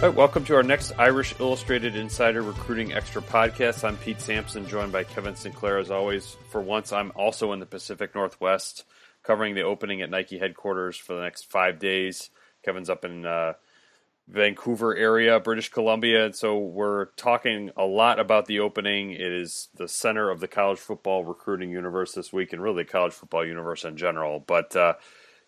All right, welcome to our next Irish Illustrated Insider Recruiting Extra podcast. I'm Pete Sampson, joined by Kevin Sinclair as always. For once, I'm also in the Pacific Northwest, covering the opening at Nike headquarters for the next five days. Kevin's up in uh, Vancouver area, British Columbia, and so we're talking a lot about the opening. It is the center of the college football recruiting universe this week, and really the college football universe in general. But uh,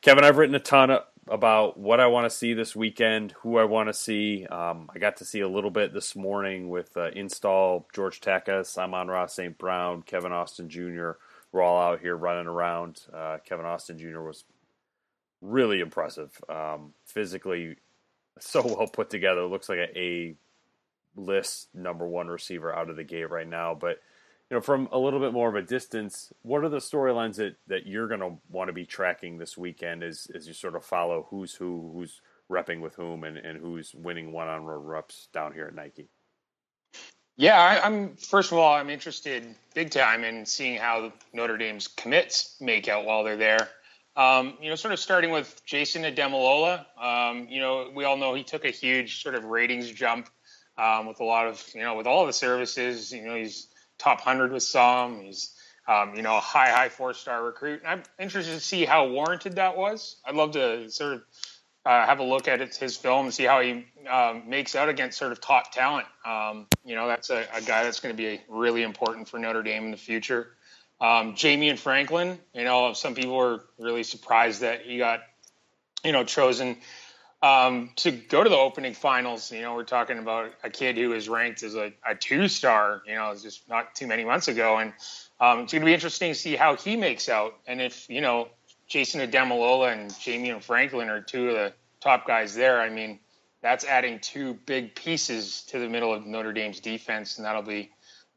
Kevin, I've written a ton of, about what I want to see this weekend, who I want to see. Um, I got to see a little bit this morning with uh, install George Takacs, Amon-Ra St. Brown, Kevin Austin Jr. We're all out here running around. Uh, Kevin Austin Jr. was really impressive, um, physically so well put together. Looks like a A list number one receiver out of the gate right now, but you know, from a little bit more of a distance, what are the storylines that, that you're going to want to be tracking this weekend as, as you sort of follow who's who, who's repping with whom, and, and who's winning one on one reps down here at Nike? Yeah, I, am First of all, I'm interested big time in seeing how Notre Dame's commits make out while they're there. Um, you know, sort of starting with Jayson Ademilola. Um, you know, we all know he took a huge sort of ratings jump um, with a lot of, you know, with all the services. You know, he's top 100 with some. He's, um, you know, a high, high four star recruit. And I'm interested to see how warranted that was. I'd love to sort of uh, have a look at his film and see how he um, makes out against sort of top talent. Um, you know, that's a, a guy that's going to be really important for Notre Dame in the future. Um, and Franklin, you know, some people were really surprised that he got, you know, chosen um, to go to the opening finals, you know, we're talking about a kid who was ranked as a, a two star, you know, just not too many months ago. And um, it's going to be interesting to see how he makes out. And if, you know, Jayson Ademilola and Ja'Mion Franklin are two of the top guys there, I mean, that's adding two big pieces to the middle of Notre Dame's defense. And that'll be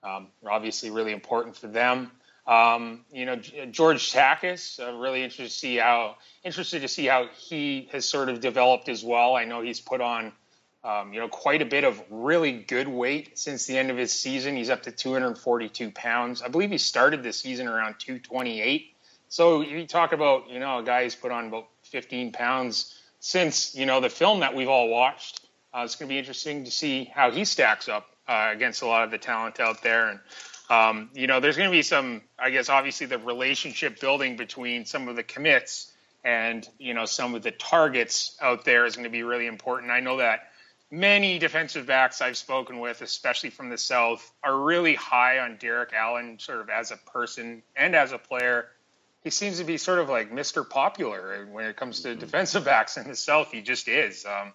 um, obviously really important for them. Um, you know, George Takacs, uh, really interested to see how interested to see how he has sort of developed as well. I know he's put on, um, you know, quite a bit of really good weight since the end of his season. He's up to 242 pounds. I believe he started the season around 228. So you talk about, you know, a guy who's put on about 15 pounds since, you know, the film that we've all watched. Uh, it's going to be interesting to see how he stacks up uh, against a lot of the talent out there. And um, you know, there's going to be some, I guess, obviously the relationship building between some of the commits and, you know, some of the targets out there is going to be really important. I know that many defensive backs I've spoken with, especially from the South, are really high on Derrik Allen, sort of as a person and as a player. He seems to be sort of like Mr. Popular when it comes to mm-hmm. defensive backs in the South. He just is. Um,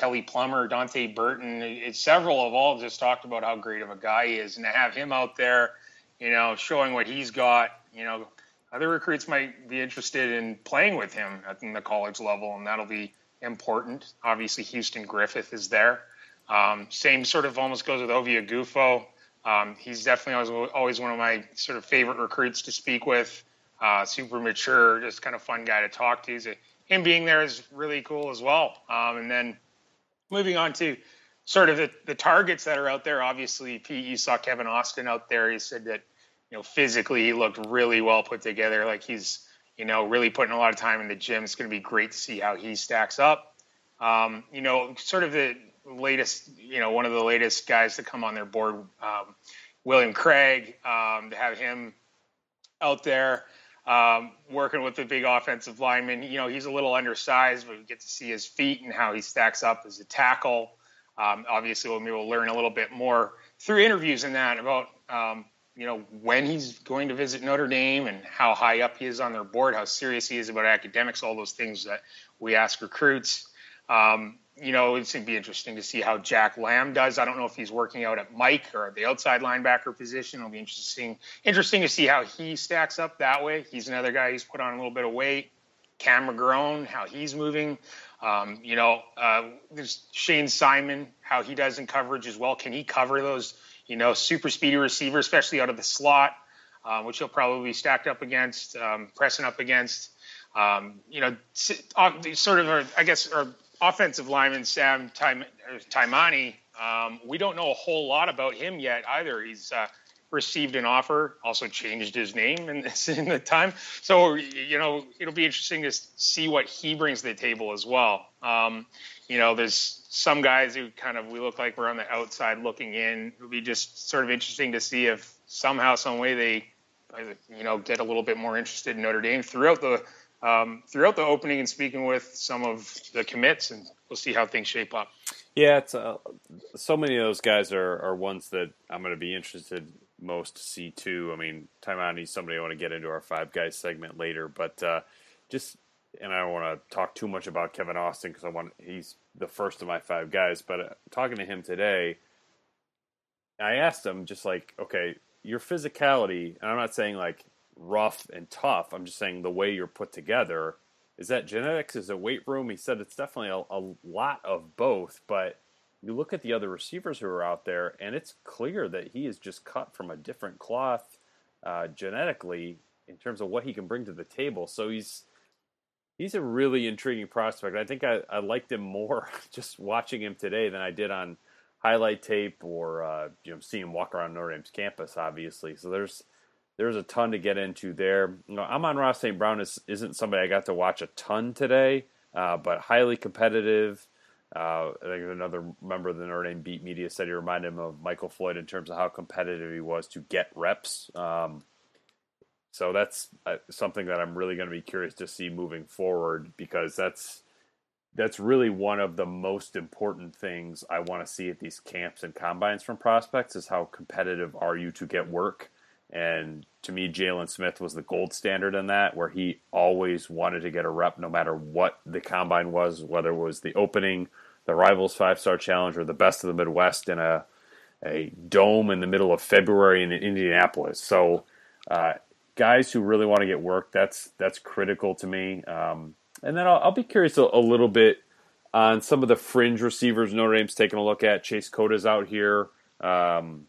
Telly Plummer, Dante Burton, several have all just talked about how great of a guy he is, and to have him out there, you know, showing what he's got, you know, other recruits might be interested in playing with him at the college level, and that'll be important. Obviously, Houston Griffith is there. Um, same sort of almost goes with Ovie Oghoufo. Um, he's definitely always, always one of my sort of favorite recruits to speak with. Uh, super mature, just kind of fun guy to talk to. A, him being there is really cool as well. Um, and then moving on to sort of the, the targets that are out there. Obviously, Pete, you saw Kevin Austin out there. He said that you know physically he looked really well put together. Like he's you know really putting a lot of time in the gym. It's going to be great to see how he stacks up. Um, you know, sort of the latest, you know, one of the latest guys to come on their board, um, William Craig, um, to have him out there um, working with the big offensive lineman. You know, he's a little undersized, but we get to see his feet and how he stacks up as a tackle. Um, obviously, we'll to learn a little bit more through interviews and that about, um, you know, when he's going to visit Notre Dame and how high up he is on their board, how serious he is about academics, all those things that we ask recruits. Um, you know, it's going to be interesting to see how Jack Lamb does. I don't know if he's working out at Mike or the outside linebacker position. It'll be interesting, interesting to see how he stacks up that way. He's another guy who's put on a little bit of weight. Cam McGrone, how he's moving. Um, you know, uh, there's Shane Simon, how he does in coverage as well. Can he cover those, you know, super speedy receivers, especially out of the slot, uh, which he'll probably be stacked up against, um, pressing up against. Um, you know, sort of, I guess, our offensive lineman Sam Taimani. Um, we don't know a whole lot about him yet either. He's uh, received an offer, also changed his name in, in the time. So, you know, it'll be interesting to see what he brings to the table as well. Um, you know, there's some guys who kind of, we look like we're on the outside looking in. It'll be just sort of interesting to see if somehow, some way they, you know, get a little bit more interested in Notre Dame throughout the um, throughout the opening and speaking with some of the commits, and we'll see how things shape up. Yeah, it's uh, so many of those guys are, are ones that I'm going to be interested most to see too. I mean, Taimani's somebody I want to get into our five guys segment later, but uh, just and I don't want to talk too much about Kevin Austin because I want he's the first of my five guys. But uh, talking to him today, I asked him just like, okay, your physicality, and I'm not saying like rough and tough. I'm just saying the way you're put together. Is that genetics? Is it weight room? He said it's definitely a, a lot of both, but you look at the other receivers who are out there, and it's clear that he is just cut from a different cloth uh, genetically in terms of what he can bring to the table. So he's he's a really intriguing prospect. I think I, I liked him more just watching him today than I did on highlight tape or uh, you know seeing him walk around Notre Dame's campus. Obviously, so there's there's a ton to get into there. You know, Amon-Ra St. Brown is, isn't somebody I got to watch a ton today, uh, but highly competitive. Uh, I think another member of the Notre Dame beat media said he reminded him of Michael Floyd in terms of how competitive he was to get reps. Um, so that's uh, something that I'm really going to be curious to see moving forward because that's that's really one of the most important things I want to see at these camps and combines from prospects is how competitive are you to get work. And to me, Jaylon Smith was the gold standard in that, where he always wanted to get a rep no matter what the combine was, whether it was the opening, the Rivals Five Star Challenge, or the Best of the Midwest in a, a dome in the middle of February in Indianapolis. So, uh, guys who really want to get work, that's that's critical to me. Um, and then I'll, I'll be curious a, a, little bit on some of the fringe receivers Notre Dame's taking a look at. Chase Cota's out here. Um,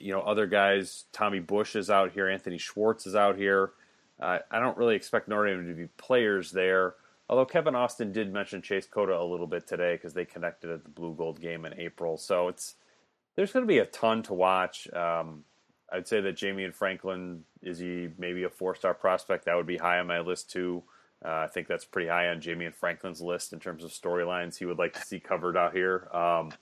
you know, other guys, Tommy Bush is out here, Anthony Schwartz is out here. Uh, I don't really expect Notre Dame to be players there. Although Kevin Austin did mention Chase Cota a little bit today because they connected at the Blue Gold game in April. So it's there's going to be a ton to watch. Um, I'd say that Ja'Mion Franklin is he maybe a four star prospect that would be high on my list too. Uh, I think that's pretty high on Ja'Mion Franklin's list in terms of storylines he would like to see covered out here. Um,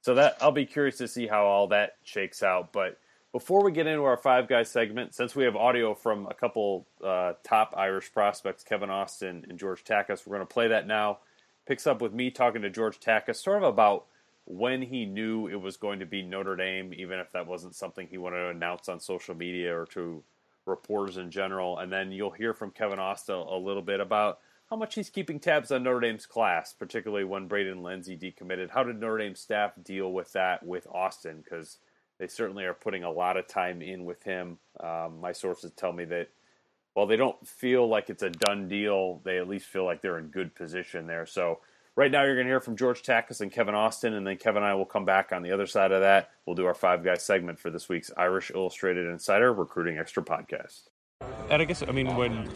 so that I'll be curious to see how all that shakes out. But before we get into our five guys segment, since we have audio from a couple uh, top Irish prospects, Kevin Austin and George Takacs, we're going to play that now. Picks up with me talking to George Takacs, sort of about when he knew it was going to be Notre Dame, even if that wasn't something he wanted to announce on social media or to reporters in general. And then you'll hear from Kevin Austin a little bit about how much he's keeping tabs on Notre Dame's class, particularly when Braden Lenzy decommitted. How did Notre Dame staff deal with that with Austin? Because they certainly are putting a lot of time in with him. Um, my sources tell me that while they don't feel like it's a done deal, they at least feel like they're in good position there. So right now you're going to hear from George Takacs and Kevin Austin, and then Kevin and I will come back on the other side of that. We'll do our five guys segment for this week's Irish Illustrated Insider Recruiting Extra podcast. And I guess I mean when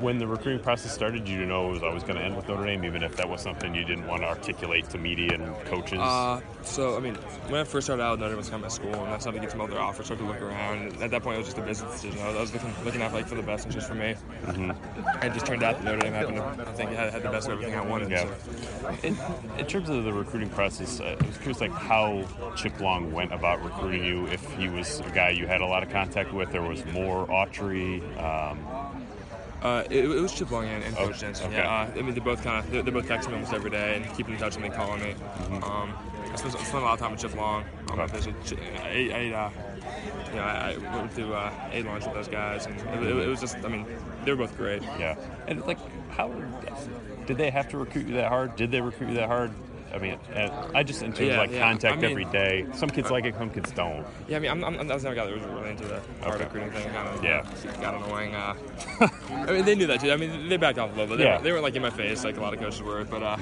when the recruiting process started, you know it was always going to end with Notre Dame, even if that was something you didn't want to articulate to media and coaches? Uh, so, I mean, when I first started out, Notre Dame was kind of my school, and I started to get some other offers, started to look around. And at that point, it was just a business decision. I was looking, looking out like for the best interest for me. Mm-hmm. It just turned out that Notre Dame happened to I think it had, had the best of everything I wanted. Yeah. So. In, in, terms of the recruiting process, uh, I was curious like how Chip Long went about recruiting you. If he was a guy you had a lot of contact with, there was more Autry. Um, Uh, it, it was Chip Long and, and Coach Denson. okay. Yeah, uh, I mean, they're both kind of they're, they're both texting me almost every day and keeping in touch with me, calling me. Mm-hmm. Um, I spent, I spent a lot of time with Chip Long. Um, I, visited Ch- I, I, ate, uh, you know, I, I went to uh, ate lunch with those guys, and it, it, it was just I mean, they were both great. Yeah. And like, how did they have to recruit you that hard? Did they recruit you that hard? I mean, and I just in terms of Yeah, like yeah. contact I mean- every day. Some kids like it, some kids don't. Yeah, I mean, I'm, I'm, I was never a guy that was really into the hard Okay. recruiting thing. Kind of, Yeah. got annoying. Uh, I mean, they knew that too. I mean, they backed off a little bit. They, Yeah. they weren't like in my face like a lot of coaches were, but uh,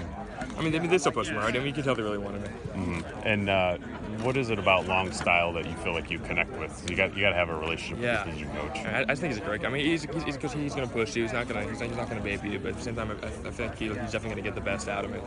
I mean, they, they still pushed me hard. I mean, you could tell they really wanted me. And uh, what is it about Long style that you feel like you connect with? You got you got to have a relationship Yeah. with your coach. I, I just think he's a great guy. I mean, he's he's, he's, he's going to push you. He's not going to he's not, he's not going to baby you, but at the same time, I, I think he, he's definitely going to get the best out of it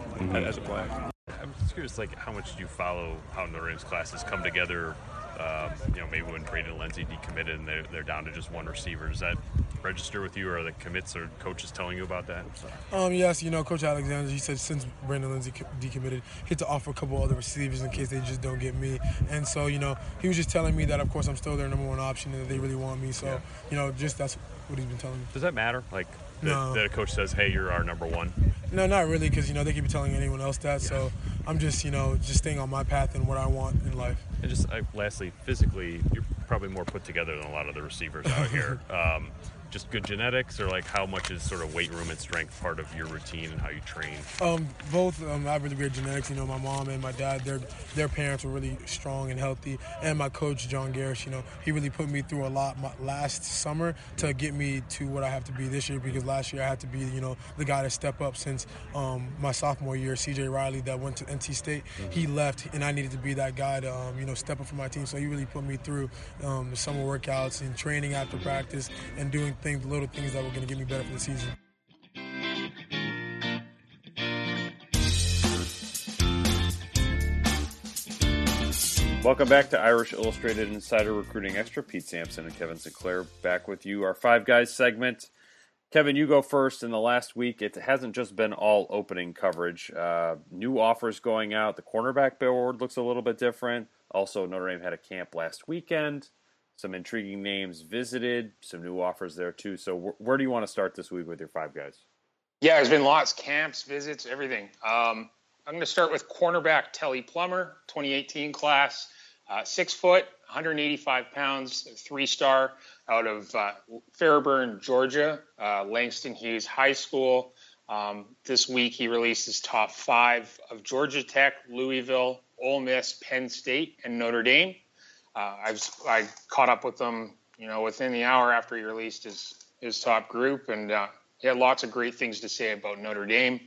as a player. I'm just curious, like, how much do you follow how Notre Dame's classes come together? Um, you know, maybe when Braden Lenzy decommitted and they're, they're down to just one receiver. Does that register with you, or are the commits or coaches telling you about that? Um, yes, you know, Coach Alexander, he said since Brandon Lenzy decommitted, he had to offer a couple other receivers in case they just don't get me. And so, you know, he was just telling me that, of course, I'm still their number one option and that they really want me. So, you know, just that's what he's been telling me. Does that matter? Like, that, No. that a coach says, "Hey, you're our number one." No, not really, because, you know, they could be telling anyone else that. So I'm just, you know, just staying on my path and what I want in life. And just uh, lastly, physically, you're probably more put together than a lot of the receivers out here. Um, just good genetics, or like how much is sort of weight room and strength part of your routine and how you train? Um, both um, I have really great genetics. You know, my mom and my dad, their their parents were really strong and healthy, and my coach John Garrish. You know, he really put me through a lot my, last summer to get me to what I have to be this year. Because last year I had to be, you know, the guy to step up since um, my sophomore year. C.J. Riley that went to NC State, he left, and I needed to be that guy to, um, you know, step up for my team. So he really put me through um, the summer workouts and training after practice and doing things, little things that were going to get me better for the season. Welcome back to Irish Illustrated Insider Recruiting Extra. Pete Sampson and Kevin Sinclair back with you. Our Five Guys segment. Kevin, you go first. In the last week, it hasn't just been all opening coverage. Uh, new offers going out. The cornerback board looks a little bit different. Also, Notre Dame had a camp last weekend. Some intriguing names visited. Some new offers there too. So, wh- where do you want to start this week with your Five Guys? Yeah, there's been lots, camps, visits, everything. Um, I'm going to start with cornerback Telly Plummer, 2018 class, uh, six foot, 185 pounds, three star out of uh, Fairburn, Georgia, uh, Langston Hughes High School. Um, this week he released his top five of Georgia Tech, Louisville, Ole Miss, Penn State, and Notre Dame. Uh, I've I caught up with them, you know, within the hour after he released his his top group, and uh, he had lots of great things to say about Notre Dame.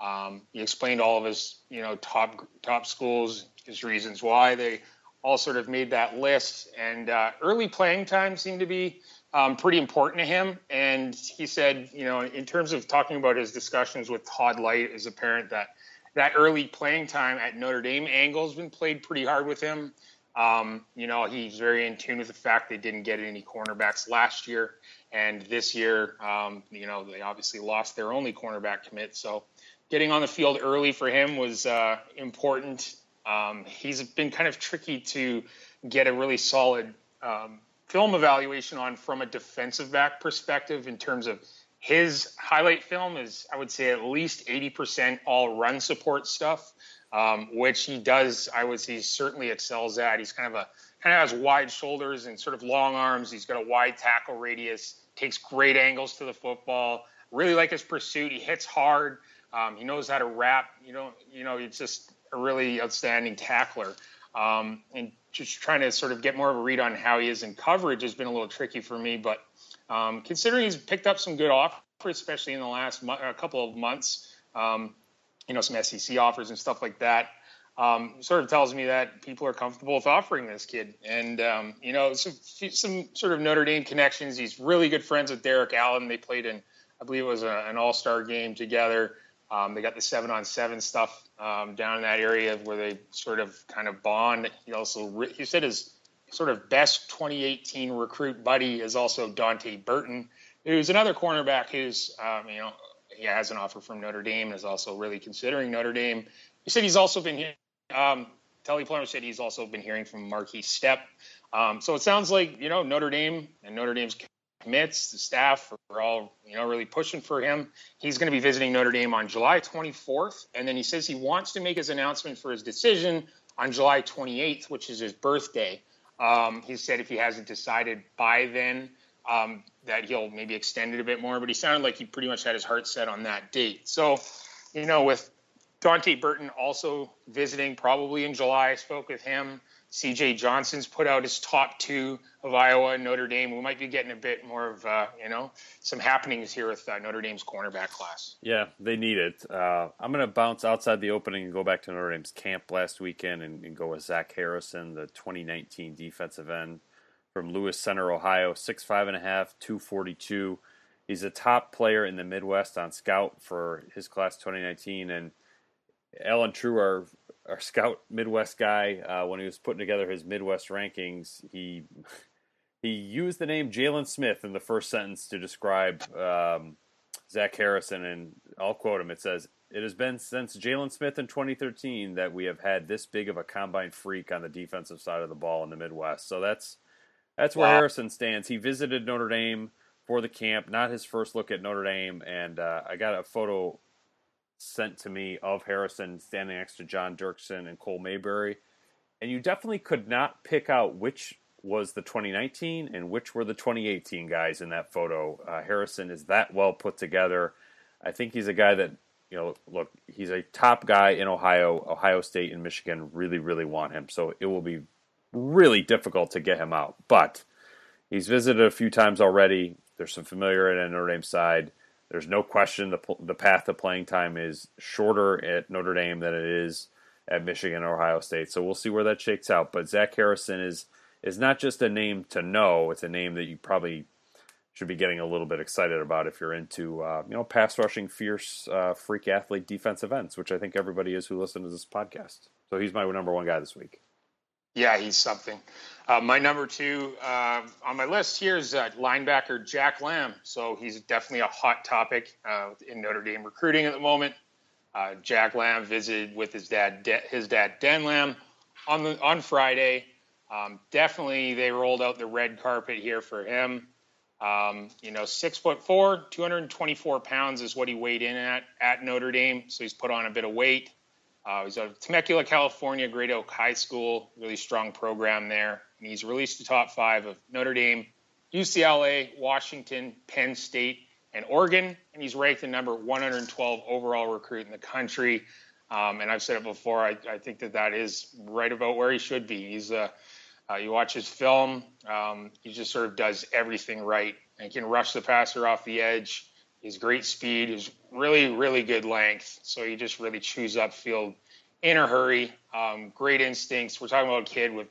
Um, he explained all of his, you know, top top schools, his reasons why they all sort of made that list. And uh, early playing time seemed to be um, pretty important to him. And he said, you know, in terms of talking about his discussions with Todd Lyght, is apparent that that early playing time at Notre Dame angle has been played pretty hard with him. Um, you know, he's very in tune with the fact they didn't get any cornerbacks last year. And this year, um, you know, they obviously lost their only cornerback commit. So getting on the field early for him was uh, important. Um, he's been kind of tricky to get a really solid um, film evaluation on from a defensive back perspective in terms of his highlight film is, I would say, at least 80% all run support stuff, um, which he does. I would say certainly excels at. He's kind of a kind of has wide shoulders and sort of long arms. He's got a wide tackle radius. Takes great angles to the football. Really like his pursuit. He hits hard. Um, he knows how to wrap. You know, you know, he's just a really outstanding tackler. Um, and just trying to sort of get more of a read on how he is in coverage has been a little tricky for me. But um, considering he's picked up some good offers, especially in the last a couple of months, um, you know, some SEC offers and stuff like that, um, sort of tells me that people are comfortable with offering this kid. And, um, you know, some, some sort of Notre Dame connections. He's really good friends with Derrik Allen. They played in, I believe it was a, an all star game together. Um, they got the seven on seven stuff um, down in that area where they sort of kind of bond. He also, re- he said his sort of best 2018 recruit buddy is also Dante Burton, who's another cornerback who's, um, you know, he has an offer from Notre Dame and is also really considering Notre Dame. He said he's also been here. Um, Telly Plummer said he's also been hearing from Marquis Step. Um, so it sounds like, you know, Notre Dame and Notre Dame's commits, the staff are all you know really pushing for him. He's going to be visiting Notre Dame on July 24th, and then he says he wants to make his announcement for his decision on July 28th, which is his birthday. Um, he said if he hasn't decided by then, um, that he'll maybe extend it a bit more. But he sounded like he pretty much had his heart set on that date. So, you know, with Dante Burton also visiting probably in July, I spoke with him. CJ Johnson's put out his top two of Iowa and Notre Dame. We might be getting a bit more of, uh, you know, some happenings here with uh, Notre Dame's cornerback class. Yeah, they need it. Uh, I'm going to bounce outside the opening and go back to Notre Dame's camp last weekend and, and, go with Zach Harrison, the 2019 defensive end from Lewis Center, Ohio, 6'5 and 242. He's a top player in the Midwest on scout for his class 2019. And Allen Trieu, our our scout Midwest guy, uh, when he was putting together his Midwest rankings, he he used the name Jaylon Smith in the first sentence to describe um, Zach Harrison, and I'll quote him. It says, "It has been since Jaylon Smith in 2013 that we have had this big of a combine freak on the defensive side of the ball in the Midwest." So that's that's where wow. Harrison stands. He visited Notre Dame for the camp, not his first look at Notre Dame, and uh, I got a photo sent to me of Harrison standing next to John Dirksen and Cole Mabry. And you definitely could not pick out which was the 2019 and which were the 2018 guys in that photo. Uh, Harrison is that well put together. I think he's a guy that, you know, look, he's a top guy in Ohio. Ohio State and Michigan really, really want him. So it will be really difficult to get him out. But he's visited a few times already. There's some familiarity on Notre Dame side. There's no question the the path to playing time is shorter at Notre Dame than it is at Michigan or Ohio State. So we'll see where that shakes out. But Zach Harrison is is not just a name to know; it's a name that you probably should be getting a little bit excited about if you're into uh, you know pass rushing, fierce, uh, freak athlete defensive ends, which I think everybody is who listens to this podcast. So he's my number one guy this week. Yeah, he's something. Uh, my number two uh, on my list here is uh, linebacker Jack Lamb. So he's definitely a hot topic uh, in Notre Dame recruiting at the moment. Uh, Jack Lamb visited with his dad, De- his dad Dan Lamb, on the on Friday. Um, definitely, they rolled out the red carpet here for him. Um, you know, six foot four, 224 pounds is what he weighed in at at Notre Dame. So he's put on a bit of weight. Uh, he's out of Temecula, California, Great Oak High School, really strong program there. And he's released the top five of Notre Dame, UCLA, Washington, Penn State, and Oregon. And he's ranked the number 112 overall recruit in the country. Um, and I've said it before, I, I, think that that is right about where he should be. He's a, uh, you watch his film, um, he just sort of does everything right and can rush the passer off the edge. He's great speed. He's really, really good length. So he just really chews up field in a hurry. Um, great instincts. We're talking about a kid with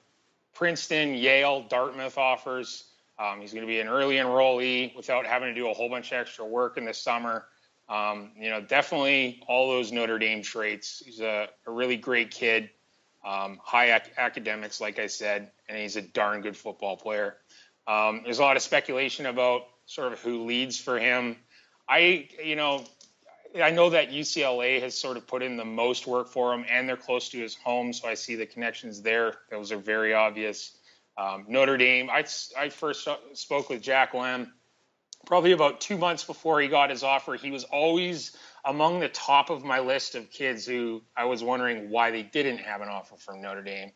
Princeton, Yale, Dartmouth offers. Um, he's going to be an early enrollee without having to do a whole bunch of extra work in the summer. Um, you know, definitely all those Notre Dame traits. He's a, a really great kid, um, high ac- academics, like I said, and he's a darn good football player. Um, there's a lot of speculation about sort of who leads for him. I, you know, I know that UCLA has sort of put in the most work for him, and they're close to his home, so I see the connections there. Those are very obvious. Um, Notre Dame. I, I first spoke with Jack Lamb probably about two months before he got his offer. He was always among the top of my list of kids who I was wondering why they didn't have an offer from Notre Dame.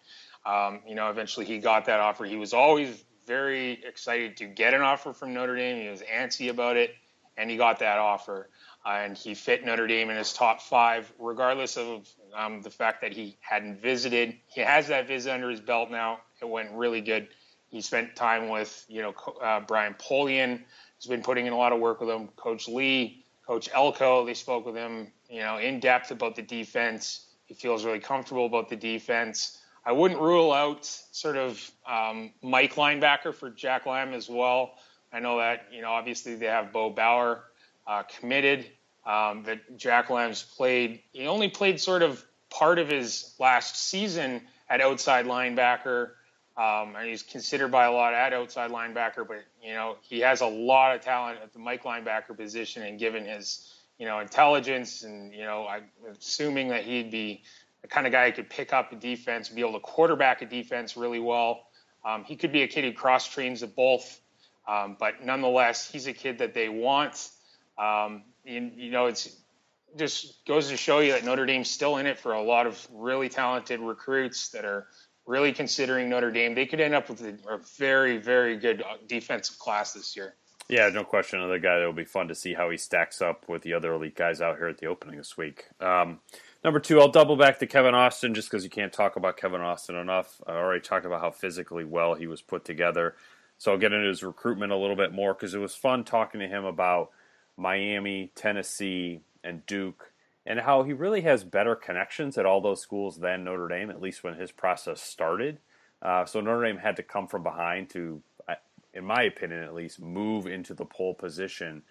Um, you know, eventually he got that offer. He was always very excited to get an offer from Notre Dame. He was antsy about it and he got that offer. Uh, and he fit Notre Dame in his top five, regardless of um, the fact that he hadn't visited. He has that visit under his belt now. It went really good. He spent time with, you know, uh, Brian Polian. He's been putting in a lot of work with him. Coach Lee, Coach Elko. They spoke with him, you know, in depth about the defense. He feels really comfortable about the defense. I wouldn't rule out sort of um, Mike linebacker for Jack Lamb as well. I know that you know obviously they have Bo Bauer uh, committed. Um, that Jack Lamb's played. He only played sort of part of his last season at outside linebacker. Um, and he's considered by a lot at outside linebacker, but you know he has a lot of talent at the Mike linebacker position, and given his you know intelligence, and you know I'm assuming that he'd be the kind of guy who could pick up a defense, be able to quarterback a defense really well. Um, he could be a kid who cross trains at both Um, but nonetheless, he's a kid that they want. Um, and, you know, it's just goes to show you that Notre Dame's still in it for a lot of really talented recruits that are really considering Notre Dame. They could end up with a, very, very good uh, defensive class this year. Yeah, no question. Another guy that will be fun to see how he stacks up with the other elite guys out here at the opening this week. Um, number two, I'll double back to Kevin Austin just because you can't talk about Kevin Austin enough. I already talked about how physically well he was put together. So I'll get into his recruitment a little bit more because it was fun talking to him about Miami, Tennessee, and Duke, and how he really has better connections at all those schools than Notre Dame, at least when his process started. Uh, so Notre Dame had to come from behind to, in my opinion at least, move into the pole position.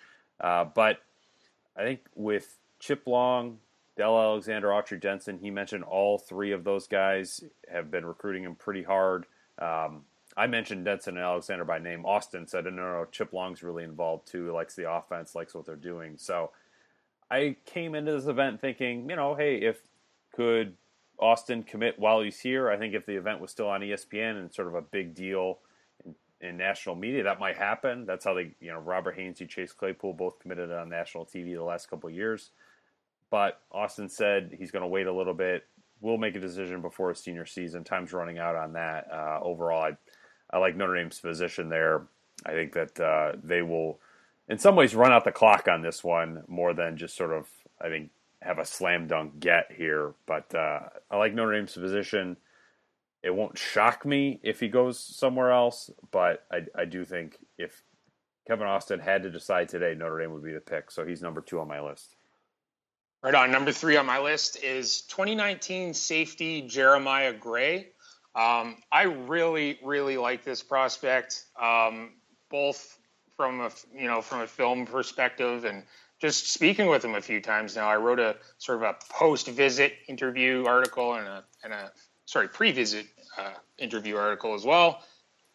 Uh, but I think with Chip Long, Del Alexander, Autry Denson, he mentioned all three of those guys have been recruiting him pretty hard. Um, I mentioned Denson and Alexander by name. Austin said, no, no, Chip Long's really involved too. Likes the offense, likes what they're doing. So I came into this event thinking, you know, hey, if could Austin commit while he's here, I think if the event was still on ESPN and sort of a big deal in, in national media, that might happen. That's how they, you know, Robert Hainsey, Chase Claypool both committed on national TV the last couple years. But Austin said he's going to wait a little bit. We'll make a decision before his senior season. Time's running out on that. Uh, overall, I I like Notre Dame's position there. I think that uh, they will, in some ways, run out the clock on this one more than just sort of, I think, have a slam dunk get here. But uh, I like Notre Dame's position. It won't shock me if he goes somewhere else, but I, I do think if Kevin Austin had to decide today, Notre Dame would be the pick. So he's number two on my list. Right on. Number three on my list is 2019 safety Jeremiah Gray. Um, I really, really like this prospect, um, both from a you know from a film perspective and just speaking with him a few times now. I wrote a sort of a post-visit interview article and a and a sorry pre-visit uh, interview article as well.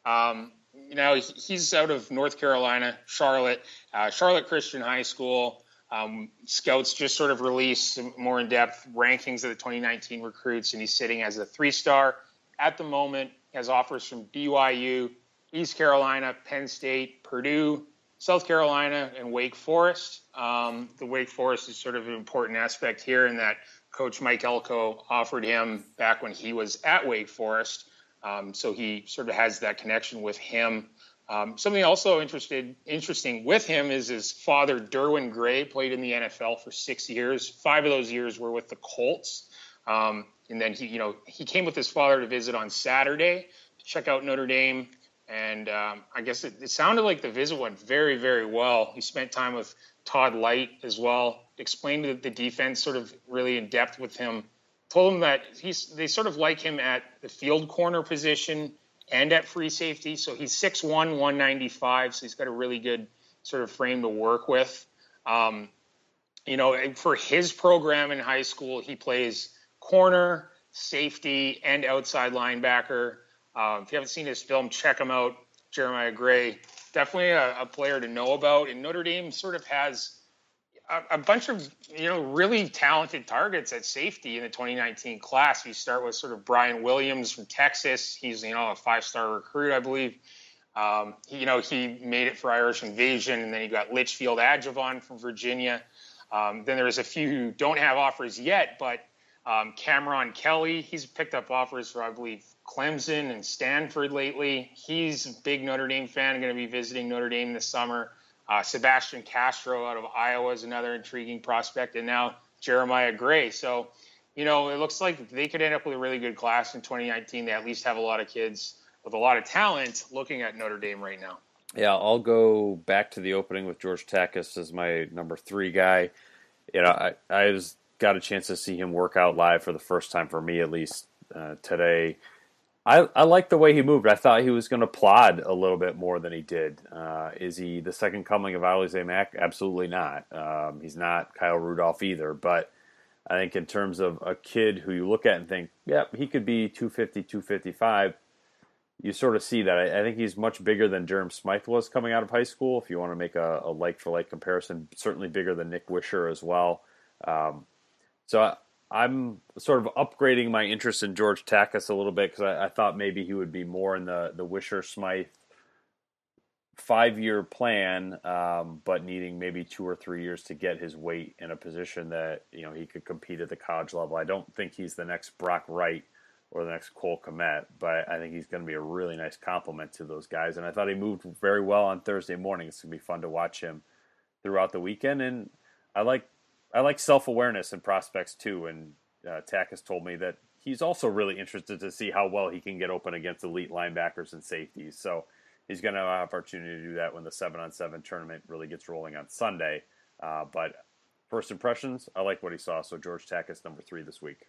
Um, you know, he's out of North Carolina, Charlotte, uh, Charlotte Christian High School. Um, Scouts just sort of released more in-depth rankings of the 2019 recruits, and he's sitting as a three-star at the moment has offers from BYU, East Carolina, Penn State, Purdue, South Carolina, and Wake Forest. Um, the Wake Forest is sort of an important aspect here in that Coach Mike Elko offered him back when he was at Wake Forest. Um, so he sort of has that connection with him. Um, something also interested, interesting with him is his father, Derwin Gray, played in the NFL for six years. Five of those years were with the Colts. Um, and then he, you know, he came with his father to visit on Saturday to check out Notre Dame. And um, I guess it, it, sounded like the visit went very, very well. He spent time with Todd Lyght as well, explained the, the defense sort of really in depth with him. Told him that he's they sort of like him at the field corner position and at free safety. So he's 6'1, 195. So he's got a really good sort of frame to work with. Um, you know, for his program in high school, he plays corner, safety, and outside linebacker. Uh, if you haven't seen his film, check him out. Jeremiah Gray, definitely a, a player to know about. And Notre Dame sort of has a, a, bunch of you know really talented targets at safety in the 2019 class. You start with sort of Brian Williams from Texas. He's you know a five-star recruit, I believe. Um, he, you know he made it for Irish Invasion, and then you got Litchfield Ajavon from Virginia. Um, then there's a few who don't have offers yet, but um, Cameron Kelly, he's picked up offers for, I believe, Clemson and Stanford lately. He's a big Notre Dame fan, going to be visiting Notre Dame this summer. Uh, Sebastian Castro out of Iowa is another intriguing prospect, and now Jeremiah Gray. So, you know, it looks like they could end up with a really good class in 2019. They at least have a lot of kids with a lot of talent looking at Notre Dame right now. Yeah, I'll go back to the opening with George Takacs as my number three guy. You know, I, I was got a chance to see him work out live for the first time for me at least uh, today. I, I like the way he moved. I thought he was going to plod a little bit more than he did. Uh, is he the second coming of Alize Mack? Absolutely not. Um, he's not Kyle Rudolph either. But I think in terms of a kid who you look at and think, yep, he could be 250, 255, you sort of see that. I, I think he's much bigger than Durham Smythe was coming out of high school. If you want to make a, a like for like comparison, certainly bigger than Nic Weishar as well. Um, so I, am sort of upgrading my interest in George Takacs a little bit because I, I, thought maybe he would be more in the the Weishar Smythe five year plan, um, but needing maybe two or three years to get his weight in a position that you know he could compete at the college level. I don't think he's the next Brock Wright or the next Cole Kmet, but I think he's going to be a really nice complement to those guys. And I thought he moved very well on Thursday morning. It's going to be fun to watch him throughout the weekend. And I like I like self awareness in prospects too. And uh, Tack has told me that he's also really interested to see how well he can get open against elite linebackers and safeties. So he's going to have an opportunity to do that when the seven on seven tournament really gets rolling on Sunday. Uh, but first impressions, I like what he saw. So George Tack is number three this week.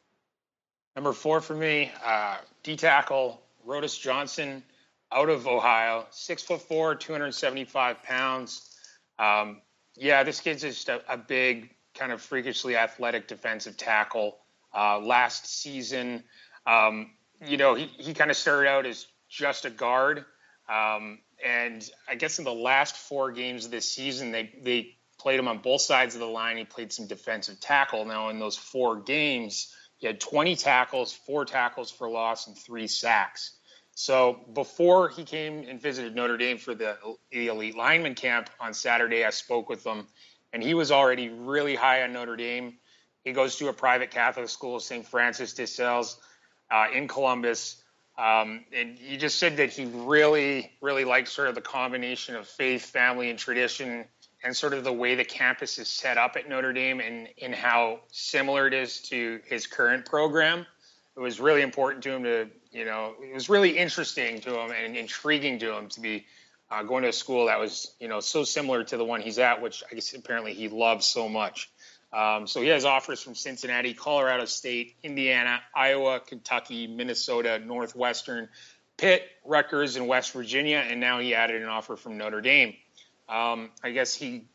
Number four for me, uh, D tackle Rodas Johnson, out of Ohio, six foot four, 275 pounds. Um, yeah, this kid's just a, a, big, kind of freakishly athletic defensive tackle. Uh, last season, um, you know, he, he kind of started out as just a guard. Um, and I guess in the last four games of this season, they, they played him on both sides of the line. He played some defensive tackle. Now, in those four games, he had 20 tackles, four tackles for loss, and three sacks. So before he came and visited Notre Dame for the, the elite lineman camp on Saturday, I spoke with him, and he was already really high on Notre Dame. He goes to a private Catholic school, St. Francis de Sales, uh, in Columbus. Um, and he just said that he really, really likes sort of the combination of faith, family, and tradition and sort of the way the campus is set up at Notre Dame and, and how similar it is to his current program. It was really important to him to, you know, it was really interesting to him and intriguing to him to be uh, going to a school that was, you know, so similar to the one he's at, which I guess apparently he loves so much. Um, so he has offers from Cincinnati, Colorado State, Indiana, Iowa, Kentucky, Minnesota, Northwestern, Pitt, Rutgers, and West Virginia, and now he added an offer from Notre Dame. Um, I guess he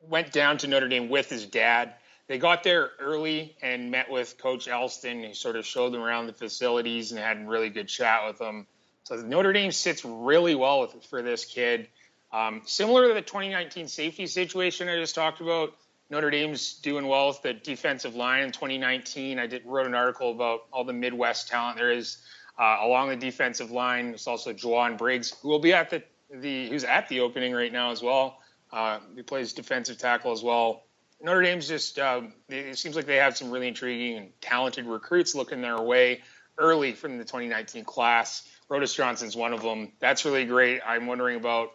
went down to Notre Dame with his dad. They got there early and met with Coach Elston. He sort of showed them around the facilities and had a really good chat with them. So Notre Dame sits really well with, for this kid. Um, similar to the 2019 safety situation I just talked about, Notre Dame's doing well with the defensive line in 2019. I did wrote an article about all the Midwest talent there is uh, along the defensive line. There's also Jowon Briggs, who will be at the the who's at the opening right now as well. Uh, he plays defensive tackle as well. Notre Dame's just um, it seems like they have some really intriguing and talented recruits looking their way early from the 2019 class. Rodas Johnson's one of them. That's really great. I'm wondering about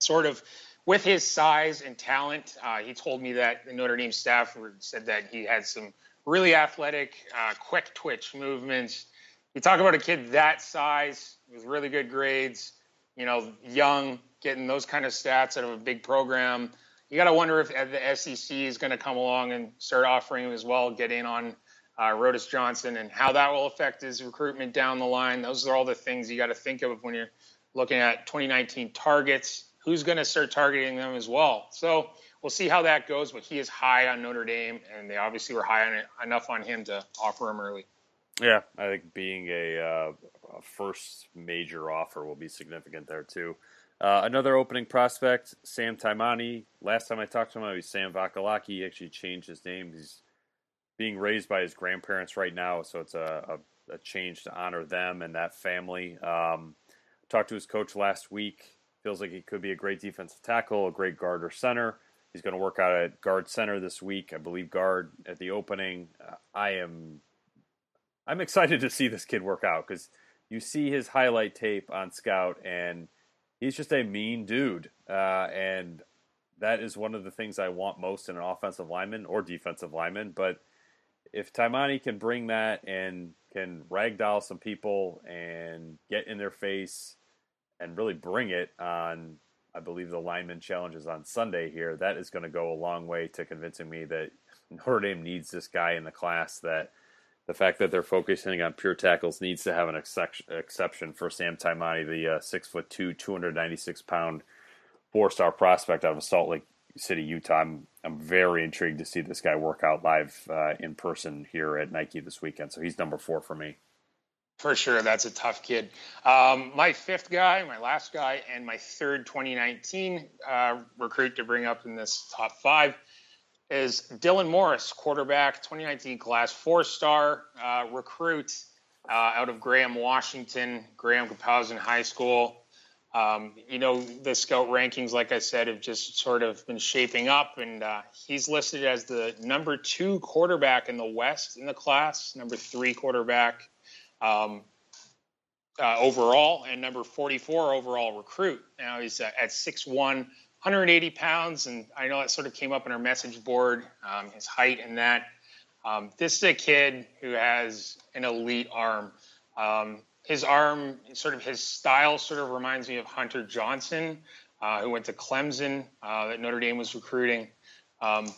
sort of with his size and talent. Uh, he told me that the Notre Dame staff said that he had some really athletic, uh, quick twitch movements. You talk about a kid that size with really good grades you know, young, getting those kind of stats out of a big program. You got to wonder if the SEC is going to come along and start offering him as well, get in on uh, Johnson, and how that will affect his recruitment down the line. Those are all the things you got to think of when you're looking at 2019 targets. Who's going to start targeting them as well? So we'll see how that goes. But he is high on Notre Dame, and they obviously were high on it, enough on him to offer him early. Yeah, I think being a, uh, a first major offer will be significant there too. Uh, another opening prospect, Sam Taimani. Last time I talked to him, he was Sam Vakalahi. He actually changed his name. He's being raised by his grandparents right now, so it's a, a, a change to honor them and that family. Um, talked to his coach last week. Feels like he could be a great defensive tackle, a great guard or center. He's going to work out at guard center this week. I believe guard at the opening. Uh, I am I'm excited to see this kid work out because you see his highlight tape on Scout, and he's just a mean dude. Uh, and that is one of the things I want most in an offensive lineman or defensive lineman. But if Taimani can bring that and can ragdoll some people and get in their face and really bring it on, I believe the lineman challenges on Sunday here, that is going to go a long way to convincing me that Notre Dame needs this guy in the class that – the fact that they're focusing on pure tackles needs to have an exception for Sam Taimani, the uh, six foot two, 296 pound four star prospect out of Salt Lake City, Utah. I'm, I'm very intrigued to see this guy work out live uh, in person here at Nike this weekend. So he's number four for me. For sure, that's a tough kid. Um, my fifth guy, my last guy, and my third 2019 uh, recruit to bring up in this top five is Dylan Morris, quarterback, 2019 class, four-star uh, recruit uh, out of Graham, Washington, Graham Kapowsin High School. Um, you know, the scout rankings, like I said, have just sort of been shaping up, and uh, he's listed as the number two quarterback in the West in the class, number three quarterback um, uh, overall, and number 44 overall recruit. Now he's uh, at 6'1, 180 pounds, and I know that sort of came up in our message board, um, his height and that. Um, this is a kid who has an elite arm. His arm, sort of his style, sort of reminds me of Hunter Johnson, uh, who went to Clemson, uh, that Notre Dame was recruiting. Um,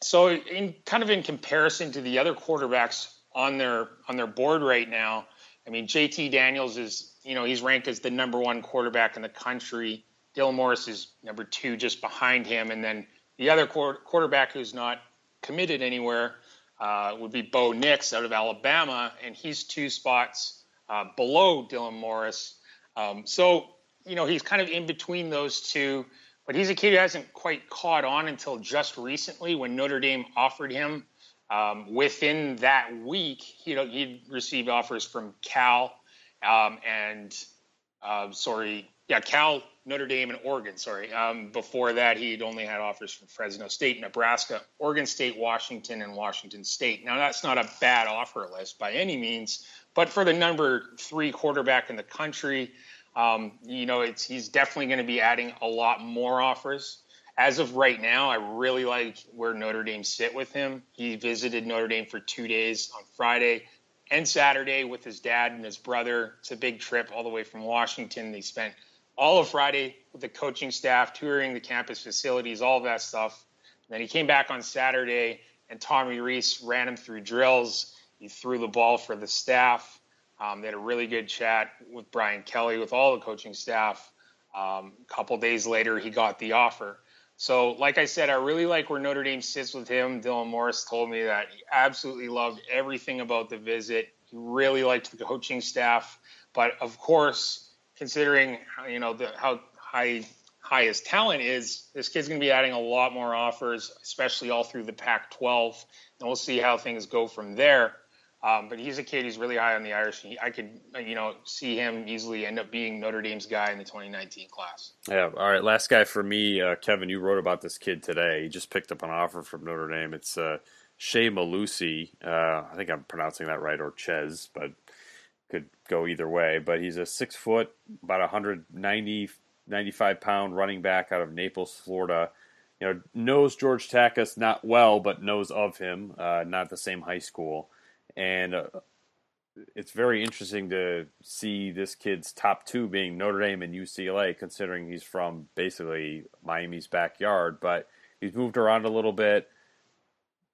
so, in kind of in comparison to the other quarterbacks on their on their board right now, I mean, JT Daniels is, you know, he's ranked as the number one quarterback in the country. Dylan Morris is number two, just behind him, and then the other quarterback who's not committed anywhere uh, would be Bo Nix out of Alabama, and he's two spots uh, below Dylan Morris. Um, so, you know, he's kind of in between those two, but he's a kid who hasn't quite caught on until just recently when Notre Dame offered him. Um, within that week, you know, he received offers from Cal um, and, uh, sorry, yeah, Cal, Notre Dame, and Oregon. Sorry. Um, before that, he'd only had offers from Fresno State, Nebraska, Oregon State, Washington, and Washington State. Now, that's not a bad offer list by any means, but for the number three quarterback in the country, um, you know, it's he's definitely going to be adding a lot more offers. As of right now, I really like where Notre Dame sit with him. He visited Notre Dame for two days on Friday and Saturday with his dad and his brother. It's a big trip all the way from Washington. They spent all of Friday with the coaching staff, touring the campus facilities, all that stuff. And then he came back on Saturday, and Tommy Rees ran him through drills. He threw the ball for the staff. Um, they had a really good chat with Brian Kelly, with all the coaching staff. Um, a couple days later, he got the offer. So, like I said, I really like where Notre Dame sits with him. Dylan Morris told me that he absolutely loved everything about the visit. He really liked the coaching staff, but of course, considering you know the, how high high his talent is, this kid's going to be adding a lot more offers, especially all through the Pac-12, and we'll see how things go from there. Um, but he's a kid who's really high on the Irish. I could, you know, see him easily end up being Notre Dame's guy in the 2019 class. Yeah. All right. Last guy for me, uh, Kevin. You wrote about this kid today. He just picked up an offer from Notre Dame. It's uh, Shea Mellusi. Uh, I think I'm pronouncing that right, or Ches, but could go either way. But he's a six foot, about 190, 95 pound running back out of Naples, Florida. You know, knows George Takacs not well, but knows of him. Uh, not the same high school, and uh, it's very interesting to see this kid's top two being Notre Dame and UCLA, considering he's from basically Miami's backyard. But he's moved around a little bit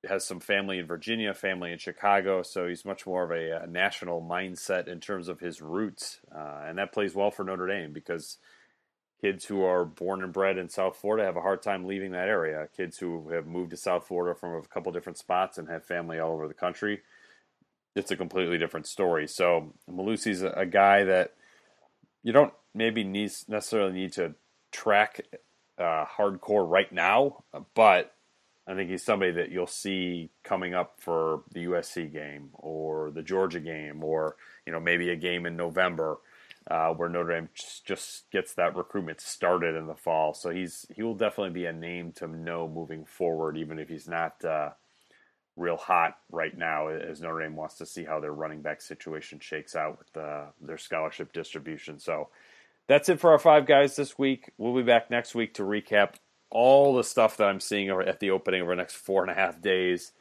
has some family in Virginia, family in Chicago, so he's much more of a, a national mindset in terms of his roots, uh, and that plays well for Notre Dame because kids who are born and bred in South Florida have a hard time leaving that area. Kids who have moved to South Florida from a couple different spots and have family all over the country, it's a completely different story. So Mellusi's a, a guy that you don't maybe need, necessarily need to track uh, hardcore right now, but I think he's somebody that you'll see coming up for the USC game or the Georgia game or you know maybe a game in November uh, where Notre Dame just gets that recruitment started in the fall. So he's he will definitely be a name to know moving forward, even if he's not uh, real hot right now. As Notre Dame wants to see how their running back situation shakes out with uh, their scholarship distribution. So that's it for our five guys this week. We'll be back next week to recap all the stuff that I'm seeing at the opening over the next four and a half days.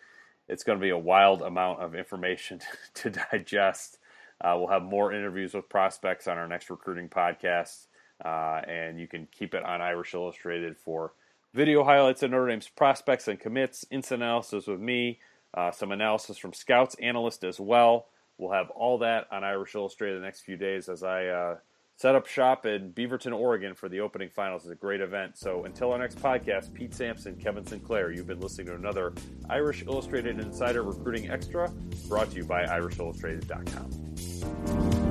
It's going to be a wild amount of information to digest. Uh, we'll have more interviews with prospects on our next recruiting podcast, uh, and you can keep it on Irish Illustrated for video highlights of Notre Dame's prospects and commits, instant analysis with me, uh, some analysis from scouts, analysts as well. We'll have all that on Irish Illustrated the next few days as I uh, set up shop in Beaverton, Oregon for the opening finals. It's a great event. So until our next podcast, Pete Sampson, Kevin Sinclair, you've been listening to another Irish Illustrated Insider Recruiting Extra brought to you by IrishIllustrated.com.